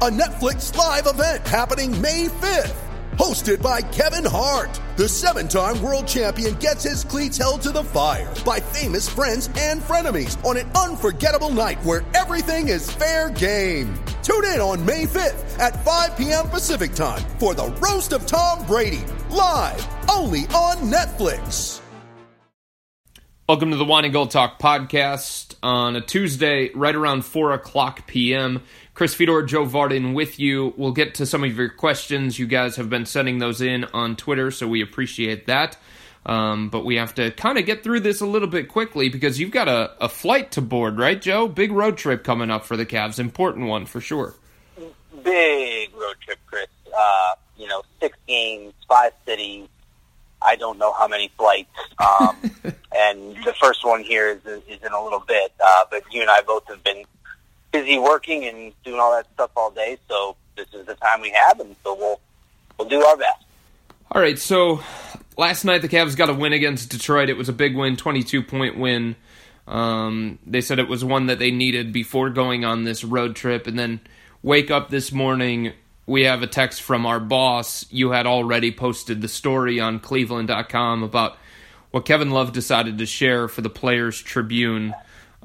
a Netflix live event happening May 5th. Hosted by Kevin Hart, the seven time world champion gets his cleats held to the fire by famous friends and frenemies on an unforgettable night where everything is fair game. Tune in on May 5th at 5 p.m. Pacific time for the Roast of Tom Brady, live only on Netflix. Welcome to the Wine and Gold Talk podcast on a Tuesday, right around 4 o'clock p.m. Chris Fedor, Joe Vardon with you. We'll get to some of your questions. You guys have been sending those in on Twitter, so we appreciate that. Um, but we have to kind of get through this a little bit quickly because you've got a, a flight to board, right, Joe? Big road trip coming up for the Cavs. Important one for sure. big road trip, Chris. Uh, you know, six games, five cities. I don't know how many flights. Um, and the first one here is, is in a little bit. Uh, but you and I both have been busy working and doing all that stuff all day. So this is the time we have, and so we'll we'll do our best. All right, so last night the Cavs got a win against Detroit. It was a big win, 22 point win. Um, they said it was one that they needed before going on this road trip. And then wake up this morning, we have a text from our boss. You had already posted the story on cleveland.com about what Kevin Love decided to share for the Players Tribune,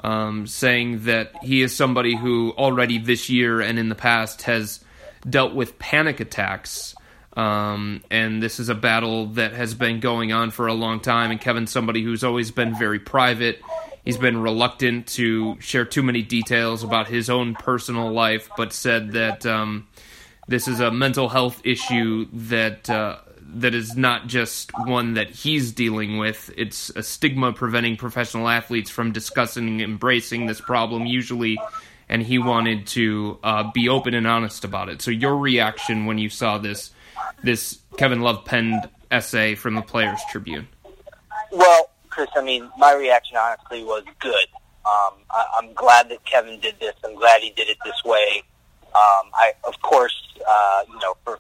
um, saying that he is somebody who already this year and in the past has dealt with panic attacks. Um, and this is a battle that has been going on for a long time. And Kevin's somebody who's always been very private. He's been reluctant to share too many details about his own personal life, but said that um, this is a mental health issue that uh, that is not just one that he's dealing with. It's a stigma preventing professional athletes from discussing embracing this problem usually. And he wanted to uh, be open and honest about it. So, your reaction when you saw this this Kevin Love penned essay from the Players Tribune? Well, Chris, I mean, my reaction honestly was good. Um, I, I'm glad that Kevin did this. I'm glad he did it this way. Um, I, of course, uh, you know, for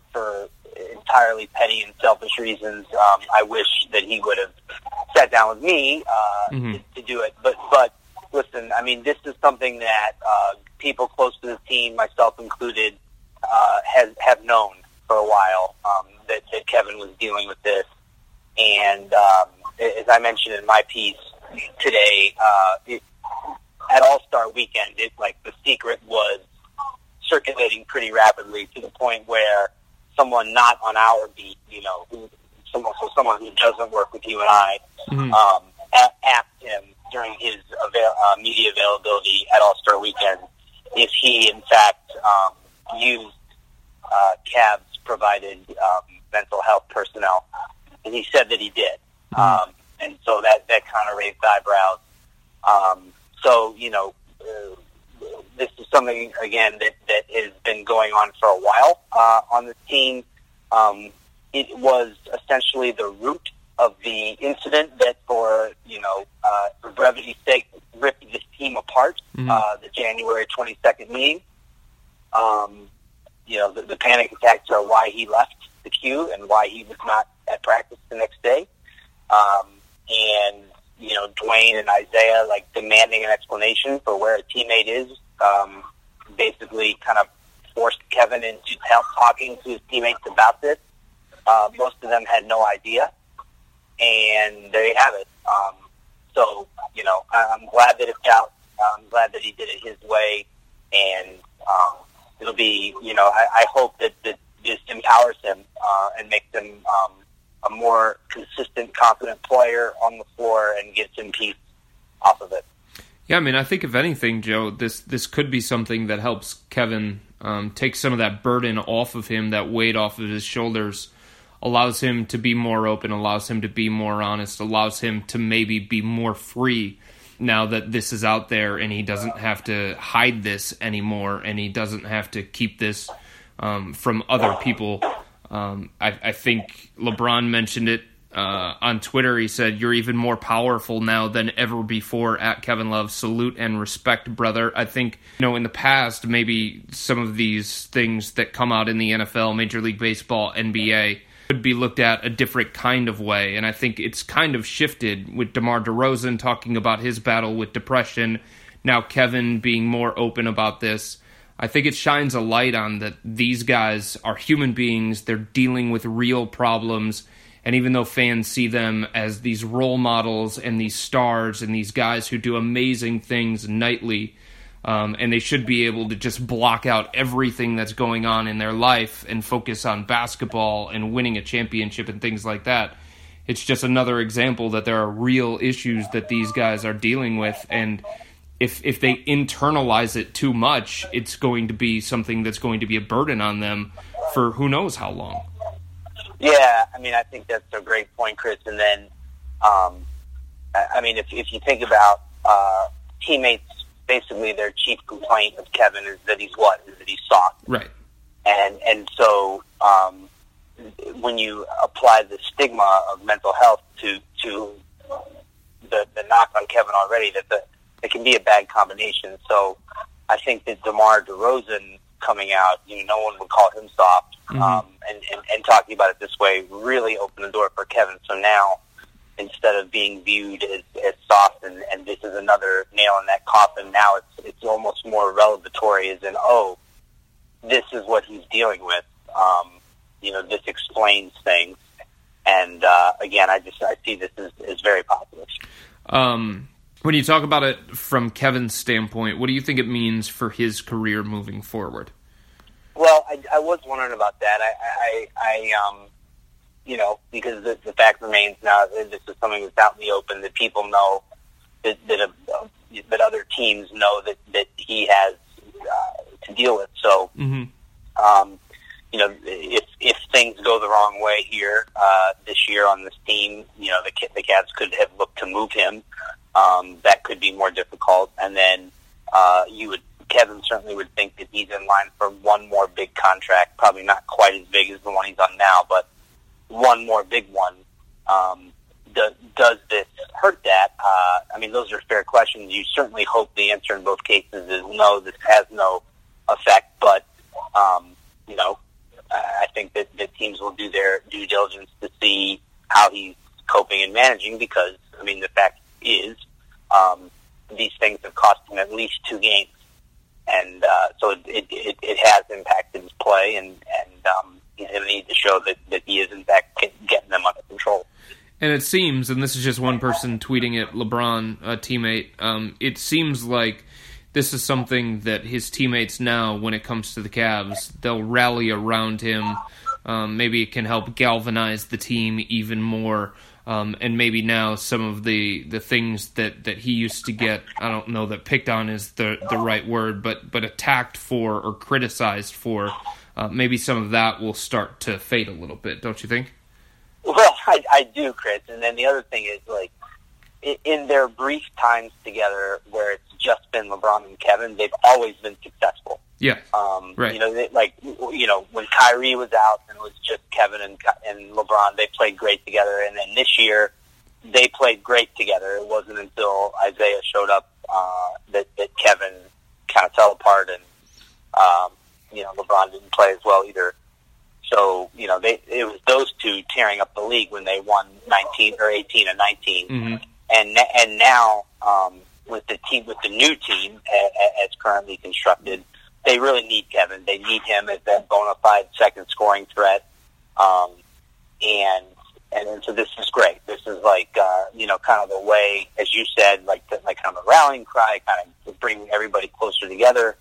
entirely petty and selfish reasons, um, I wish that he would have sat down with me uh, Mhm. to, to do it. But, but listen, I mean, this is something that uh, people close to the team, myself included, uh, has have known for a while um, that, that Kevin was dealing with this. And um, as I mentioned in my piece today, uh, it, at All Star Weekend, it like the secret was circulating pretty rapidly to the point where someone not on our beat, you know, who, someone so someone who doesn't work with you and I, Mhm. um, a- asked him during his avail- uh, media availability at All Star Weekend if he, in fact, um, used uh, Cavs provided um, mental health personnel, and he said that he did. Um, and so that that kind of raised eyebrows. Um, so you know, uh, this is something again that that been going on for a while uh, on the team. Um, it was essentially the root of the incident that, for you know, uh, for brevity's sake, ripped this team apart. Mhm. Uh, the January twenty second meeting. Um, you know, the, the panic attacks are why he left the queue and why he was not at practice the next day. Um, and, you know, Dwyane and Isaiah, like, demanding an explanation for where a teammate is, um, basically kind of forced Kevin into talking to his teammates about this. Uh, most of them had no idea. And there you have it. Um, so, you know, I'm glad that it's out. I'm glad that he did it his way. And, um, it'll be, you know, I, I hope that, that this empowers him uh, and makes him um, a more consistent, confident player on the floor and gets him peace off of it. Yeah, I mean, I think if anything, Joe, this this could be something that helps Kevin um, take some of that burden off of him, that weight off of his shoulders allows him to be more open, allows him to be more honest, allows him to maybe be more free now that this is out there and he doesn't have to hide this anymore and he doesn't have to keep this um, from other people. Um, I, I, think LeBron mentioned it uh, on Twitter. He said, You're even more powerful now than ever before at Kevin Love. Salute and respect, brother. I think, you know, in the past, maybe some of these things that come out in the NFL, Major League Baseball, NBA, could be looked at a different kind of way. And I think it's kind of shifted with DeMar DeRozan talking about his battle with depression. Now Kevin being more open about this. I think it shines a light on that these guys are human beings. They're dealing with real problems. And even though fans see them as these role models and these stars and these guys who do amazing things nightly, um, and they should be able to just block out everything that's going on in their life and focus on basketball and winning a championship and things like that. It's just another example that there are real issues that these guys are dealing with, and if if they internalize it too much, it's going to be something that's going to be a burden on them for who knows how long. Yeah, I mean, I think that's a great point, Chris. And then, um, I mean, if if you think about uh, teammates basically their chief complaint of Kevin is that he's what? Is that he's soft. Right. And and so um, when you apply the stigma of mental health to to the the knock on Kevin already, that the it can be a bad combination. So I think that DeMar DeRozan coming out, you know, no one would call him soft, mm-hmm. um, and, and and talking about it this way really opened the door for Kevin. So now instead of being viewed as, as soft and, and this is another nail in that coffin. Now it's it's almost more revelatory as in, oh, this is what he's dealing with. Um, you know, this explains things. And uh, again, I just I see this as, as very positive. Um, when you talk about it from Kevin's standpoint, what do you think it means for his career moving forward? Well, I, I was wondering about that. I, I, I um, you know, because the, the fact remains now that this is something that's out in the open that people know that that, uh, that other teams know that that he has uh, to deal with. So, mm-hmm. um, you know, if if things go the wrong way here uh, this year on this team, you know, the the Cavs could have looked to move him. Um, that could be more difficult, and then uh, you would Kevin certainly would think that he's in line for one more big contract, probably not quite as big as the one he's on now, but one more big one. Um, does, does this hurt that? Uh, I mean, those are fair questions. You certainly hope the answer in both cases is no, this has no effect. But, um, you know, I think that, that teams will do their due diligence to see how he's coping and managing because, I mean, the fact is, um, these things have cost him at least two games. And uh, so it, it, it has impacted his play, and, and um, and need to show that, that he is in fact getting them under control. And it seems, and this is just one person tweeting at LeBron, a teammate. Um, it seems like this is something that his teammates now, when it comes to the Cavs, they'll rally around him. Um, maybe it can help galvanize the team even more. Um, and maybe now some of the, the things that, that he used to get, I don't know that picked on is the, the right word, but, but attacked for or criticized for uh, maybe some of that will start to fade a little bit, don't you think? Well, I, I do, Chris. And then the other thing is, like, in their brief times together where it's just been LeBron and Kevin, they've always been successful. Yeah. Um, right. You know, they, like, you know, when Kyrie was out and it was just Kevin and, and LeBron, they played great together. And then this year, they played great together. It wasn't until Isaiah showed up uh, that, that Kevin kind of fell apart and um, you know, LeBron didn't play as well either. So, you know, they it was those two tearing up the league when they won 19 or 18 and 19. Mm-hmm. And and now um, with the team with the new team as currently constructed, they really need Kevin. They need him as that bona fide second scoring threat. Um, and and so this is great. This is like uh, you know, kind of the way, as you said, like the, like kind of a rallying cry, kind of bring everybody closer together.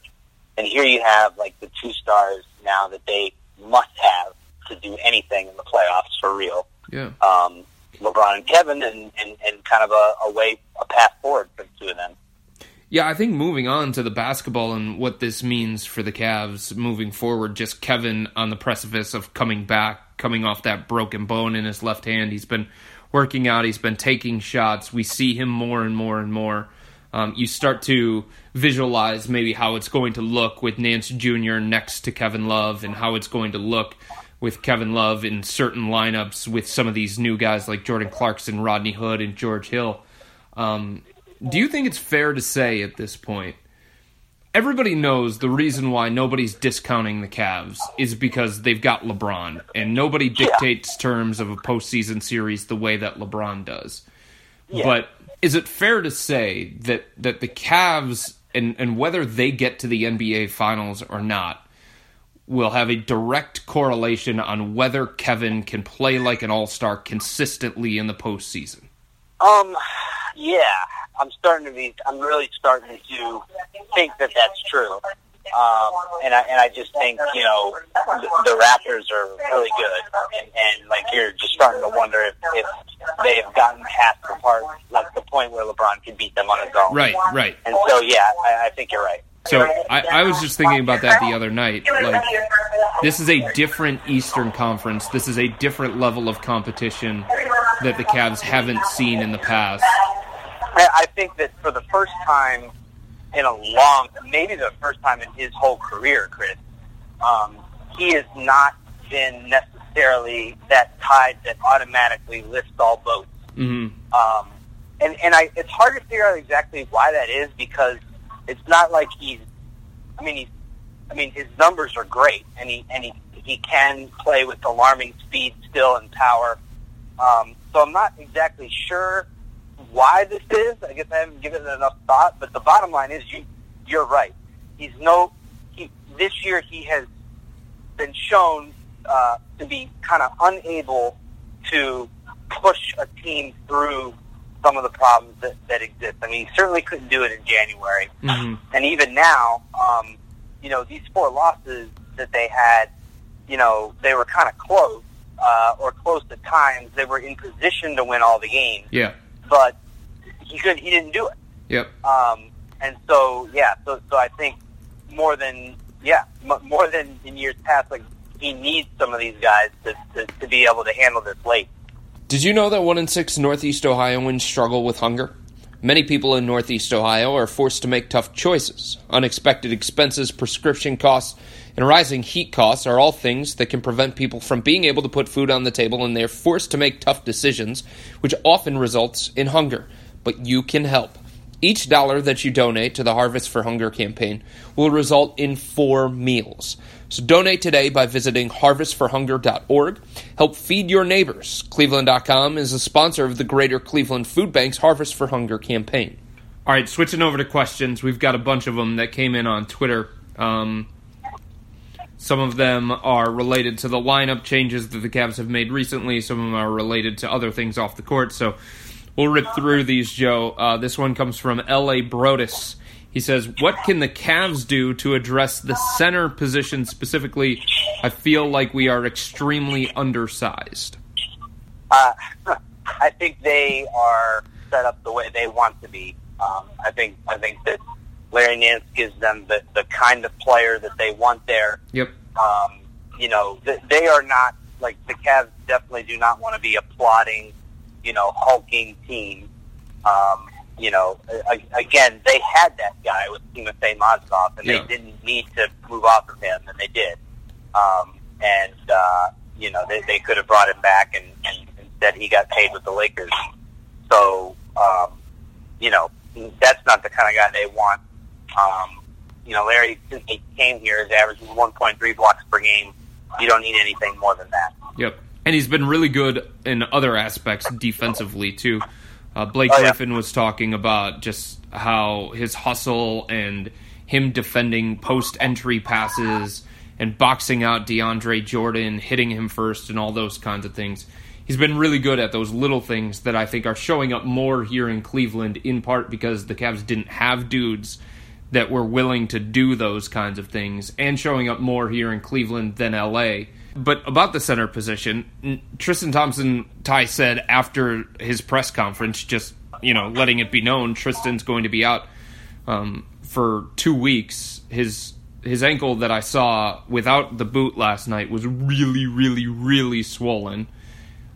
And here you have like the two stars now that they must have to do anything in the playoffs for real. Yeah. Um, LeBron and Kevin, and, and, and kind of a, a way, a path forward for the two of them. Yeah, I think moving on to the basketball and what this means for the Cavs moving forward, just Kevin on the precipice of coming back, coming off that broken bone in his left hand. He's been working out, he's been taking shots. We see him more and more and more. Um, you start to visualize maybe how it's going to look with Nance Jr. next to Kevin Love and how it's going to look with Kevin Love in certain lineups with some of these new guys like Jordan Clarkson, Rodney Hood, and George Hill. Um, do you think it's fair to say at this point? Everybody knows the reason why nobody's discounting the Cavs is because they've got LeBron, and nobody dictates yeah. terms of a postseason series the way that LeBron does. Yeah. But is it fair to say that that the Cavs and and whether they get to the NBA Finals or not will have a direct correlation on whether Kevin can play like an All Star consistently in the postseason? Um, yeah, I'm starting to be. I'm really starting to think that that's true. Um, and I and I just think you know the, the Raptors are really good, and, and like you're just starting to wonder if, if they've gotten past the part, like the point where LeBron can beat them on his own. Right, right. And so yeah, I, I think you're right. So I, I was just thinking about that the other night. Like this is a different Eastern Conference. This is a different level of competition that the Cavs haven't seen in the past. I think that for the first time in a long, maybe the first time in his whole career, Chris, um, he has not been necessarily that tide that automatically lifts all boats. Mm-hmm. Um, and and I, it's hard to figure out exactly why that is because it's not like he's. I mean, he's. I mean, his numbers are great, and he and he he can play with alarming speed still and power. Um, so I'm not exactly sure why this is. I guess I haven't given it enough thought. But the bottom line is, you you're right. He's no. He this year he has been shown uh, to be kind of unable to push a team through some of the problems that, that exist. I mean, he certainly couldn't do it in January, mm-hmm. and even now, um, you know, these four losses that they had, you know, they were kind of close uh, or close at times. They were in position to win all the games. Yeah but he could he didn't do it. Yep. Um, and so yeah, so so I think more than yeah, m- more than in years past, like he needs some of these guys to, to, to be able to handle this late. Did you know that one in six Northeast Ohioans struggle with hunger? Many people in Northeast Ohio are forced to make tough choices. Unexpected expenses, prescription costs, and rising heat costs are all things that can prevent people from being able to put food on the table, and they're forced to make tough decisions, which often results in hunger. But you can help. Each dollar that you donate to the Harvest for Hunger campaign will result in four meals. So donate today by visiting harvestforhunger.org. Help feed your neighbors. Cleveland.com is a sponsor of the Greater Cleveland Food Bank's Harvest for Hunger campaign. All right, switching over to questions. We've got a bunch of them that came in on Twitter. Um, some of them are related to the lineup changes that the Cavs have made recently. Some of them are related to other things off the court. So we'll rip through these, Joe. Uh, this one comes from L.A. Brodus. He says, What can the Cavs do to address the center position specifically? I feel like we are extremely undersized. Uh, I think they are set up the way they want to be. Um, I think I think that Larry Nance gives them the, the kind of player that they want there. Yep. Um, you know, th- they are not like the Cavs. Definitely do not want to be a plotting, you know, hulking team. Um, you know, a- again, they had that guy with Timofey Mozgov, and Yeah. they didn't need to move off of him, and they did. Um, and uh, you know, they, they could have brought him back, and, and instead he got paid with the Lakers. So, um, you know, that's not the kind of guy they want. Um, you know, Larry, since he came here, is averaging 1.3 blocks per game. You don't need anything more than that. Yep. And he's been really good in other aspects defensively, too. Uh, Blake Oh, yeah. Griffin was talking about just how his hustle and him defending post entry passes and boxing out DeAndre Jordan, hitting him first, and all those kinds of things. He's been really good at those little things that I think are showing up more here in Cleveland, in part because the Cavs didn't have dudes that were willing to do those kinds of things, and showing up more here in Cleveland than LA. But about the center position, Tristan Thompson, Ty said after his press conference, just you know, letting it be known Tristan's going to be out um, for two weeks. His his ankle that I saw without the boot last night was really, really, really swollen.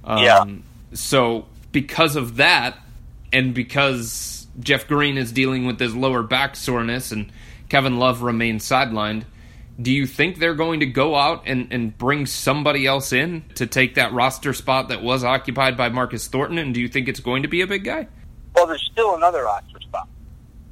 Um, Yeah. So because of that, and because Jeff Green is dealing with his lower back soreness, and Kevin Love remains sidelined, do you think they're going to go out and, and bring somebody else in to take that roster spot that was occupied by Marcus Thornton? And do you think it's going to be a big guy? Well, there's still another roster spot,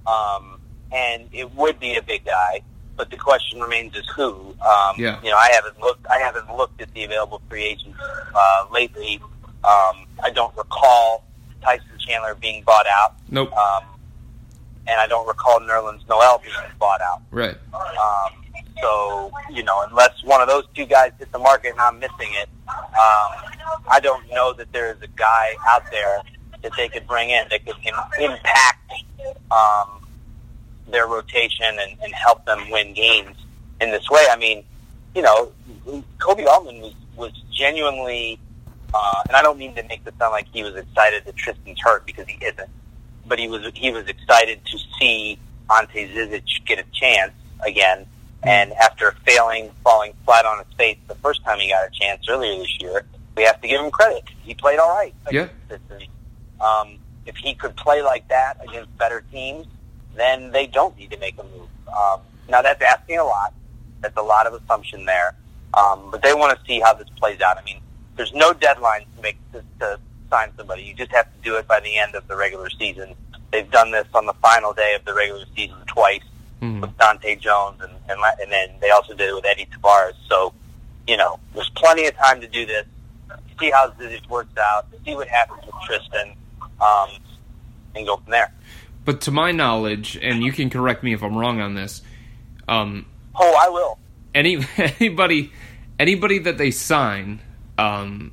um, and it would be a big guy. But the question remains: is who? Um, Yeah. You know, I haven't looked. I haven't looked at the available free agents uh, lately. Um, I don't recall Tyson Chandler being bought out, Nope. um, and I don't recall Nerlens Noel being bought out. right. Um, so, you know, unless one of those two guys hit the market and I'm missing it, um, I don't know that there is a guy out there that they could bring in that could Im- impact um, their rotation and, and help them win games in this way. I mean, you know, Koby Altman was, was genuinely, uh, and I don't mean to make this sound like he was excited that Tristan's hurt because he isn't, but he was he was excited to see Ante Zizic get a chance again. And after failing, falling flat on his face the first time he got a chance earlier this year, we have to give him credit. He played all right. Yeah. Um, if he could play like that against better teams, then they don't need to make a move. Um, now that's asking a lot. That's a lot of assumption there. Um, but they want to see how this plays out. I mean, there's no deadline to make to, to sign somebody. You just have to do it by the end of the regular season. They've done this on the final day of the regular season twice Mhm. with Dahntay Jones, and, and and then they also did it with Edy Tavares. So, you know, there's plenty of time to do this. See how this works out. See what happens with Tristan, um, and go from there. But to my knowledge, and you can correct me if I'm wrong on this, um, Oh, I will. any anybody anybody that they sign um,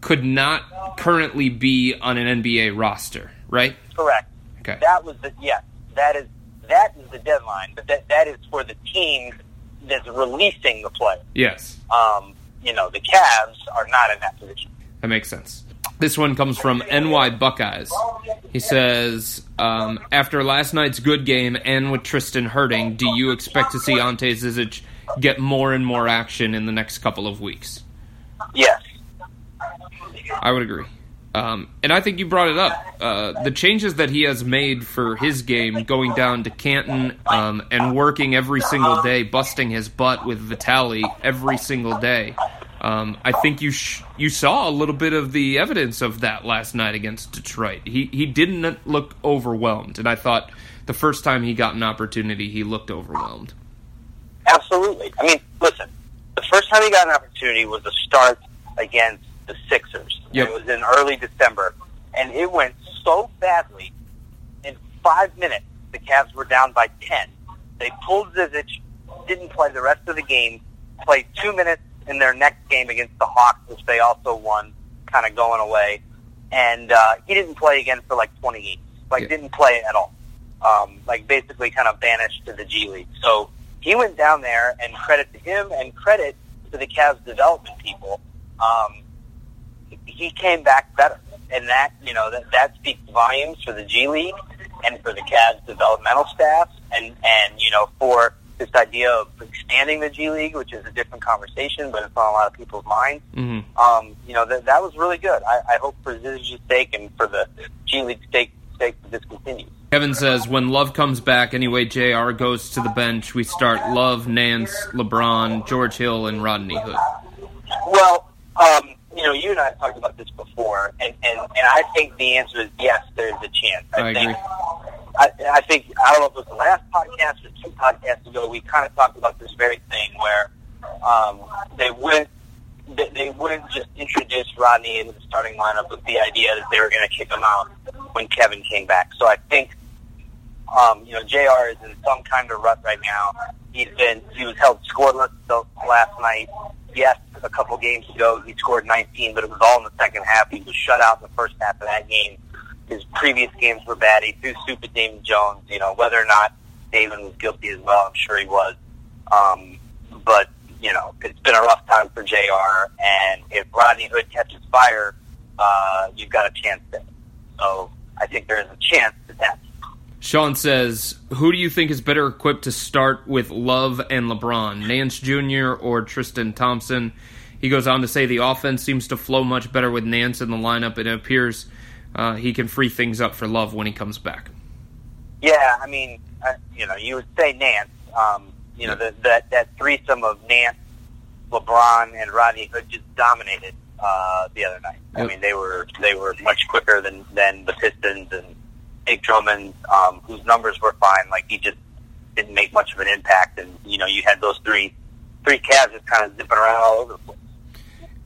could not currently be on an NBA roster, right? Correct. Okay. That was the yes. That is that is the deadline, but that that is for the team that's releasing the player. Yes, Um, you know, the Cavs are not in that position. that makes sense. This one comes from NY Buckeyes. He says, um, after last night's good game and with Tristan hurting, do you expect to see Ante Zizic get more and more action in the next couple of weeks? Yes. I would agree. Um, and I think you brought it up. Uh, the changes that he has made for his game, going down to Canton um, and working every single day, busting his butt with Vitaly every single day. Um, I think you sh- you saw a little bit of the evidence of that last night against Detroit. He he didn't look overwhelmed, and I thought the first time he got an opportunity, he looked overwhelmed. Absolutely. I mean, listen, the first time he got an opportunity was a start against the Sixers. Yep. It was in early December, and it went so badly. In five minutes, the Cavs were down by ten. They pulled Zizic, didn't play the rest of the game, played two minutes in their next game against the Hawks, which they also won, kind of going away. And uh, he didn't play again for like 20 games. Like, Yeah. didn't play at all. Um, like, basically kind of vanished to the G League. So he went down there, and credit to him and credit to the Cavs development people. Um, he came back better, and that you know that that speaks volumes for the G League and for the Cavs developmental staff, and and you know for this idea of expanding the G League, which is a different conversation, but it's on a lot of people's minds. hmm Um, you know that that was really good. I, I hope for Zizic's sake and for the G League sake, sake that this continues. Kevin says when Love comes back, anyway, JR goes to the bench. We start Love, Nance, LeBron, George Hill, and Rodney Hood. Well, um, you know, you and I have talked about this before, and, and, and I think the answer is yes, there's a chance. I think, agree. I, I think, I don't know if it was the last podcast or two podcasts ago, we kind of talked about this very thing where um, they wouldn't they, they wouldn't just introduce Rodney into the starting lineup with the idea that they were going to kick him out when Kevin came back. So I think um, you know, JR is in some kind of rut right now. He's been, he was held scoreless last night. Yes, a couple games ago he scored 19, but it was all in the second half. He was shut out in the first half of that game. His previous games were bad. He threw at Damon Jones. You know, whether or not Damon was guilty as well, I'm sure he was. Um, but, you know, it's been a rough time for JR, and if Rodney Hood catches fire, uh, you've got a chance there. So I think there is a chance to that that's Sean says, "Who do you think is better equipped to start with Love and LeBron, Nance Jr. or Tristan Thompson?" He goes on to say the offense seems to flow much better with Nance in the lineup, and it appears uh, he can free things up for Love when he comes back. Yeah, I mean, uh, you know, you would say Nance. Um, you know, the, that that threesome of Nance, LeBron, and Rodney Hood just dominated uh, the other night. I mean, they were they were much quicker than than the Pistons and Nick Drummond, um, whose numbers were fine. Like he just didn't make much of an impact, and you know, you had those three three Cavs just kind of zipping around all over the place.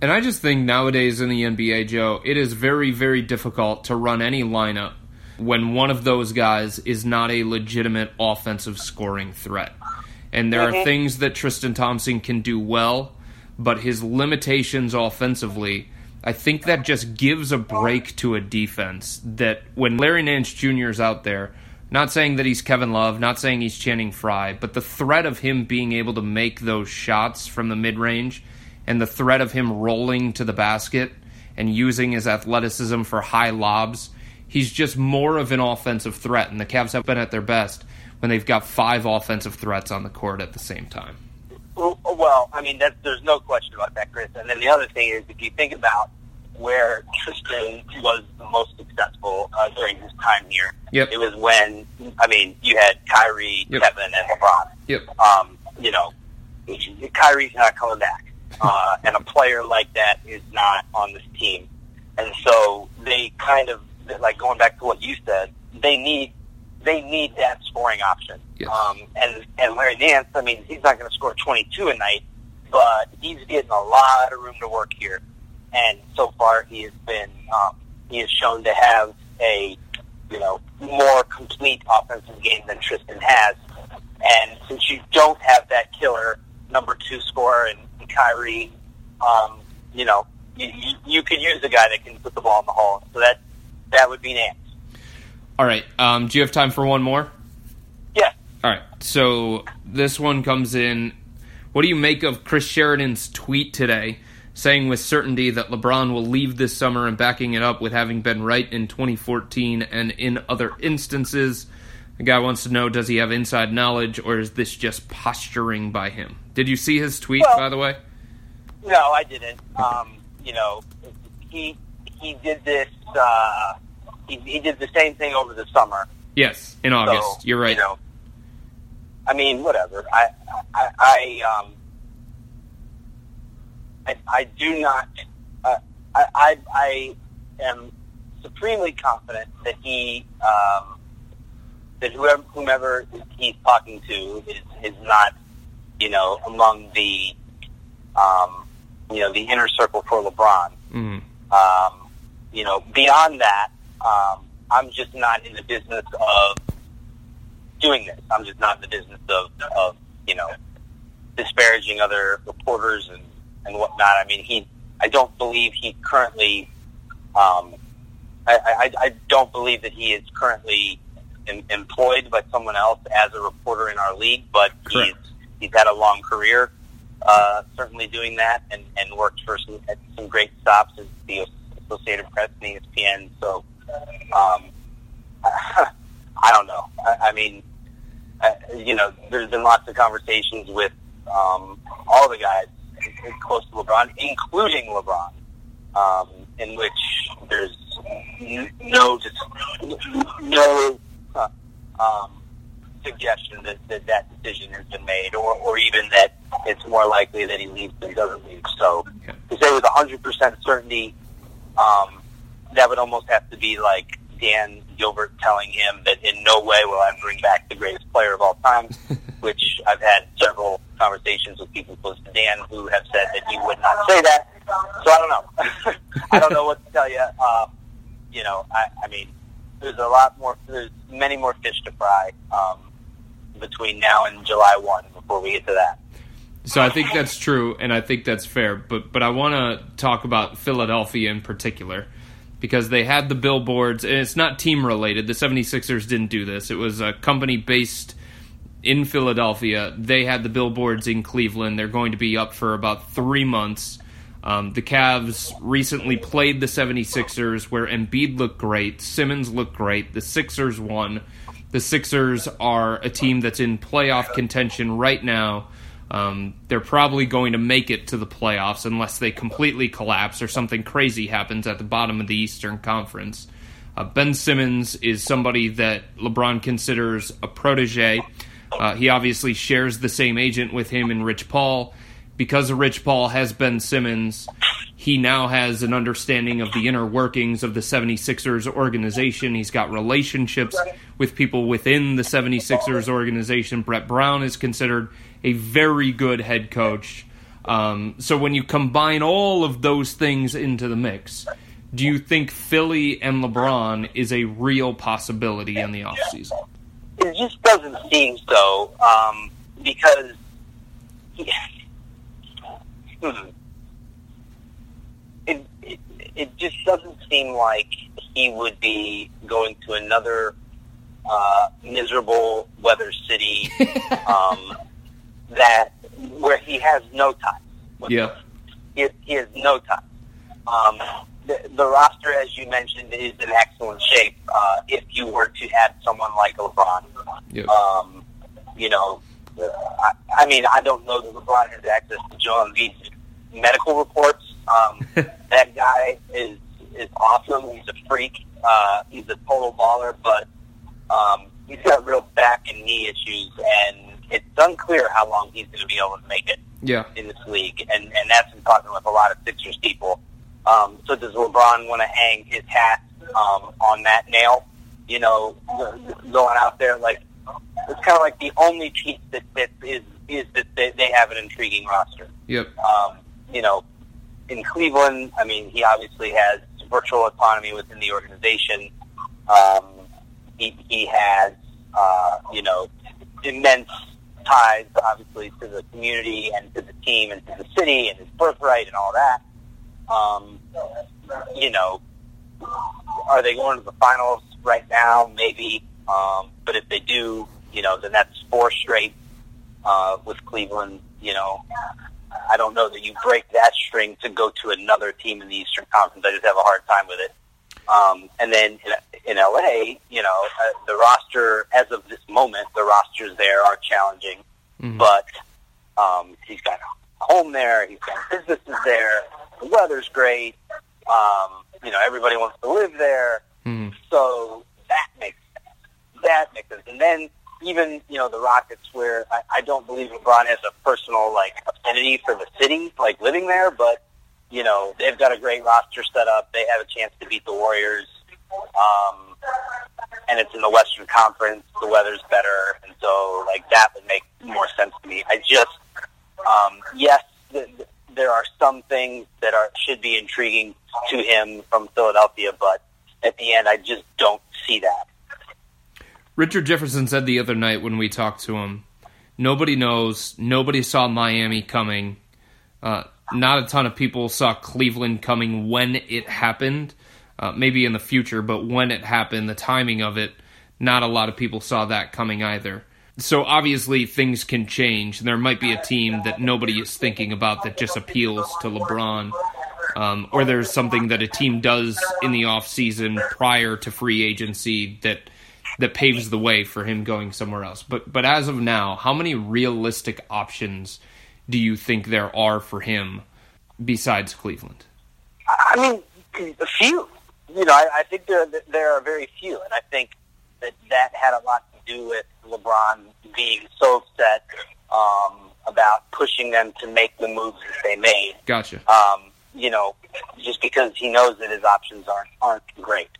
And I just think nowadays in the NBA, Joe, it is very, very difficult to run any lineup when one of those guys is not a legitimate offensive scoring threat. And there are Mhm. things that Tristan Thompson can do well, but his limitations offensively, I think that just gives a break to a defense that when Larry Nance Jr. is out there, not saying that he's Kevin Love, not saying he's Channing Frye, but the threat of him being able to make those shots from the mid range and the threat of him rolling to the basket and using his athleticism for high lobs, he's just more of an offensive threat. And the Cavs have been at their best when they've got five offensive threats on the court at the same time. Well, I mean, that, there's no question about that, Chris. And then the other thing is, if you think about where Tristan was the most successful uh, during his time here, Yep. it was when, I mean, you had Kyrie, Yep. Kevin, and LeBron. Yep. Um, you know, Kyrie's not coming back, uh, and a player like that is not on this team. And so they kind of, like going back to what you said, they need they need that scoring option. Yes. Um, and and Larry Nance, I mean, he's not going to score 22 a night, but he's getting a lot of room to work here. And so far, he has been um, he has shown to have a you know more complete offensive game than Tristan has. And since you don't have that killer number two scorer in, in Kyrie, um, you know you, you, you could use a guy that can put the ball in the hole. So that that would be Nance. All right. Um, do you have time for one more? Yeah. All right. So this one comes in. What do you make of Chris Sheridan's tweet today saying with certainty that LeBron will leave this summer and backing it up with having been right in 2014 and in other instances? The guy wants to know does he have inside knowledge or is this just posturing by him? Did you see his tweet, Well- by the way? No, I didn't. Um, you know, he he did this. Uh, he, he did the same thing over the summer. Yes, in August. So, You're right. You know, I mean, whatever. I I I um I, I do not. Uh, I, I I am supremely confident that he um, that whoever whomever he's talking to is is not you know among the um, you know the inner circle for LeBron. Mhm. Um, you know, beyond that, um, I'm just not in the business of doing this. I'm just not in the business of, of you know, disparaging other reporters and, and whatnot. I mean, he, I don't believe he currently, um, I, I, I don't believe that he is currently em- employed by someone else as a reporter in our league, but he's, Correct. he's had a long career, uh, certainly doing that and, and worked for some, some great stops at the Associated Press and ESPN. So, um, I don't know. I, I mean, uh, you know, there's been lots of conversations with um, all the guys close to LeBron, including LeBron, um, in which there's no just no uh, um, suggestion that, that that decision has been made, or, or even that it's more likely that he leaves than doesn't leave. So to say with 100% certainty, um, that would almost have to be like Dan Gilbert telling him that in no way will I bring back the greatest player of all time, which I've had several conversations with people close to Dan who have said that he would not say that. So I don't know. I don't know what to tell you. Um, you know, I, I mean, there's a lot more, there's many more fish to fry um, between now and July 1 before we get to that. So I think that's true, and I think that's fair. But but I want to talk about Philadelphia in particular because they had the billboards, and it's not team related. The 76ers didn't do this. It was a company based in Philadelphia. They had the billboards in Cleveland. They're going to be up for about three months. Um, the Cavs recently played the 76ers where Embiid looked great, Simmons looked great, the Sixers won. The Sixers are a team that's in playoff contention right now. Um, they're probably going to make it to the playoffs unless they completely collapse or something crazy happens at the bottom of the Eastern Conference. Uh, ben Simmons is somebody that LeBron considers a protege. Uh, he obviously shares the same agent with him and Rich Paul. Because Rich Paul has Ben Simmons, he now has an understanding of the inner workings of the 76ers organization. He's got relationships with people within the 76ers organization. Brett Brown is considered a very good head coach. Um, so when you combine all of those things into the mix, do you think Philly and LeBron is a real possibility in the offseason? It just doesn't seem so um, because he, hmm, it it just doesn't seem like he would be going to another uh, miserable weather city um, that where he has no time. Yeah. He, he has no time. Um, the, the roster, as you mentioned, is in excellent shape. Uh, if you were to add someone like LeBron, Yep. um, you know, uh, I, I mean, I don't know that LeBron has access to Joel Embiid's medical reports. Um, that guy is is awesome. He's a freak. Uh, he's a total baller, but um, he's got real back and knee issues, and it's unclear how long he's going to be able to make it Yeah. in this league, and and that's been talking with a lot of Sixers people. Um, so does LeBron want to hang his hat um, on that nail? You know, going out there like it's kind of like the only piece that fits is is that they, they have an intriguing roster. Yep. Um, you know, in Cleveland, I mean, he obviously has virtual autonomy within the organization. Um, he, he has, uh, you know, immense ties, obviously, to the community and to the team and to the city and his birthright and all that. Um, you know, are they going to the finals right now? Maybe. Um, but if they do, you know, then that's four straight uh, with Cleveland. You know, I don't know that you break that string to go to another team in the Eastern Conference. I just have a hard time with it. Um, and then in, in LA, you know, uh, the roster as of this moment, the rosters there are challenging, but um, he's got a home there, he's got businesses there, the weather's great. Um, you know, everybody wants to live there, Mhm. so that makes sense. That makes sense. And then even you know the Rockets, where I, I don't believe LeBron has a personal like affinity for the city, like living there, but you know they've got a great roster set up. They have a chance to beat the Warriors, um, and it's in the Western Conference. The weather's better, and so like that would make more sense to me. I just um, yes, th- th- there are some things that are should be intriguing to him from Philadelphia, but at the end, I just don't see that. Richard Jefferson said the other night when we talked to him, nobody knows, nobody saw Miami coming. Uh, not a ton of people saw Cleveland coming when it happened. Uh, maybe in the future, but when it happened, the timing of it, not a lot of people saw that coming either. So obviously things can change. There might be a team that nobody is thinking about that just appeals to LeBron. Um, or there's something that a team does in the off season prior to free agency that that paves the way for him going somewhere else. But but as of now, how many realistic options do you think there are for him besides Cleveland? I mean, a few. You know, I, I think there there are very few, and I think that that had a lot to do with LeBron being so upset um, about pushing them to make the moves that they made. Gotcha. Um, you know, just because he knows that his options aren't aren't great,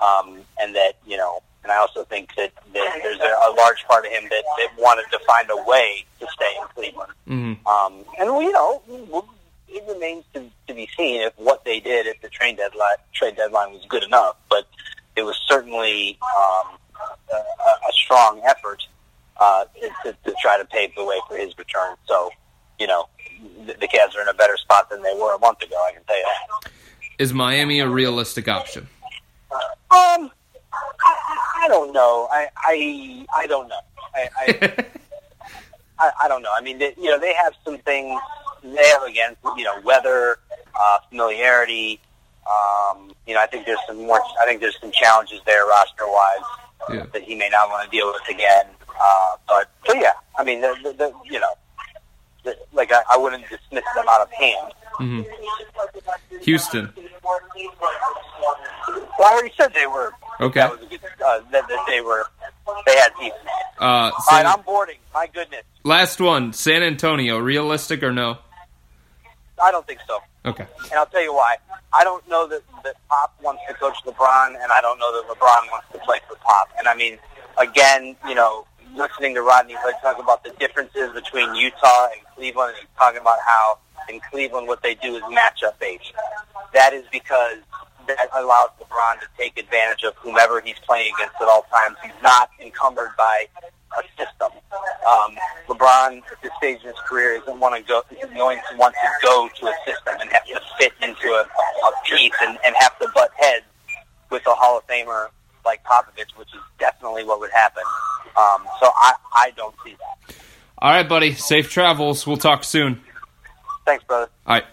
um, and that you know, and I also think that, that there's a, a large part of him that, that wanted to find a way to stay in Cleveland. hmm Um, and well, you know, it remains to, to be seen if what they did at the trade deadline trade deadline was good enough. But it was certainly um, a, a strong effort uh, to, to try to pave the way for his return. So, you know, the, the Cavs are in a better spot than they were a month ago. I can tell you that. Is Miami a realistic option? Um, I, I- don't know. I I, I don't know. I, I I, I don't know. I mean, they, you know, they have some things they have against, you know, weather, uh, familiarity. Um, you know, I think there's some more. I think there's some challenges there roster wise. Yeah. that he may not want to deal with again. Uh, but, so yeah, I mean, the, the, the, you know, the, like I, I wouldn't dismiss them out of hand. hmm Houston. Well, I already said they were. Okay. That was a good. Uh, that, that they were. They had pieces. Uh, San- right, I'm boarding. My goodness, last one. San Antonio. Realistic or no? I don't think so. Okay. And I'll tell you why. I don't know that, that Pop wants to coach LeBron, and I don't know that LeBron wants to play for Pop. And I mean, again, you know, listening to Rodney Hood talk about the differences between Utah and Cleveland, and talking about how in Cleveland what they do is matchup based. That is because that allows LeBron to take advantage of whomever he's playing against at all times. He's not encumbered by a system. Um, LeBron, at this stage in his career, isn't want to go. Isn't going to want to go to a system and have to fit into a, a piece and, and have to butt heads with a Hall of Famer like Popovich, which is definitely what would happen. Um, so I, I don't see that. All right, buddy. Safe travels. We'll talk soon. Thanks, brother. All right.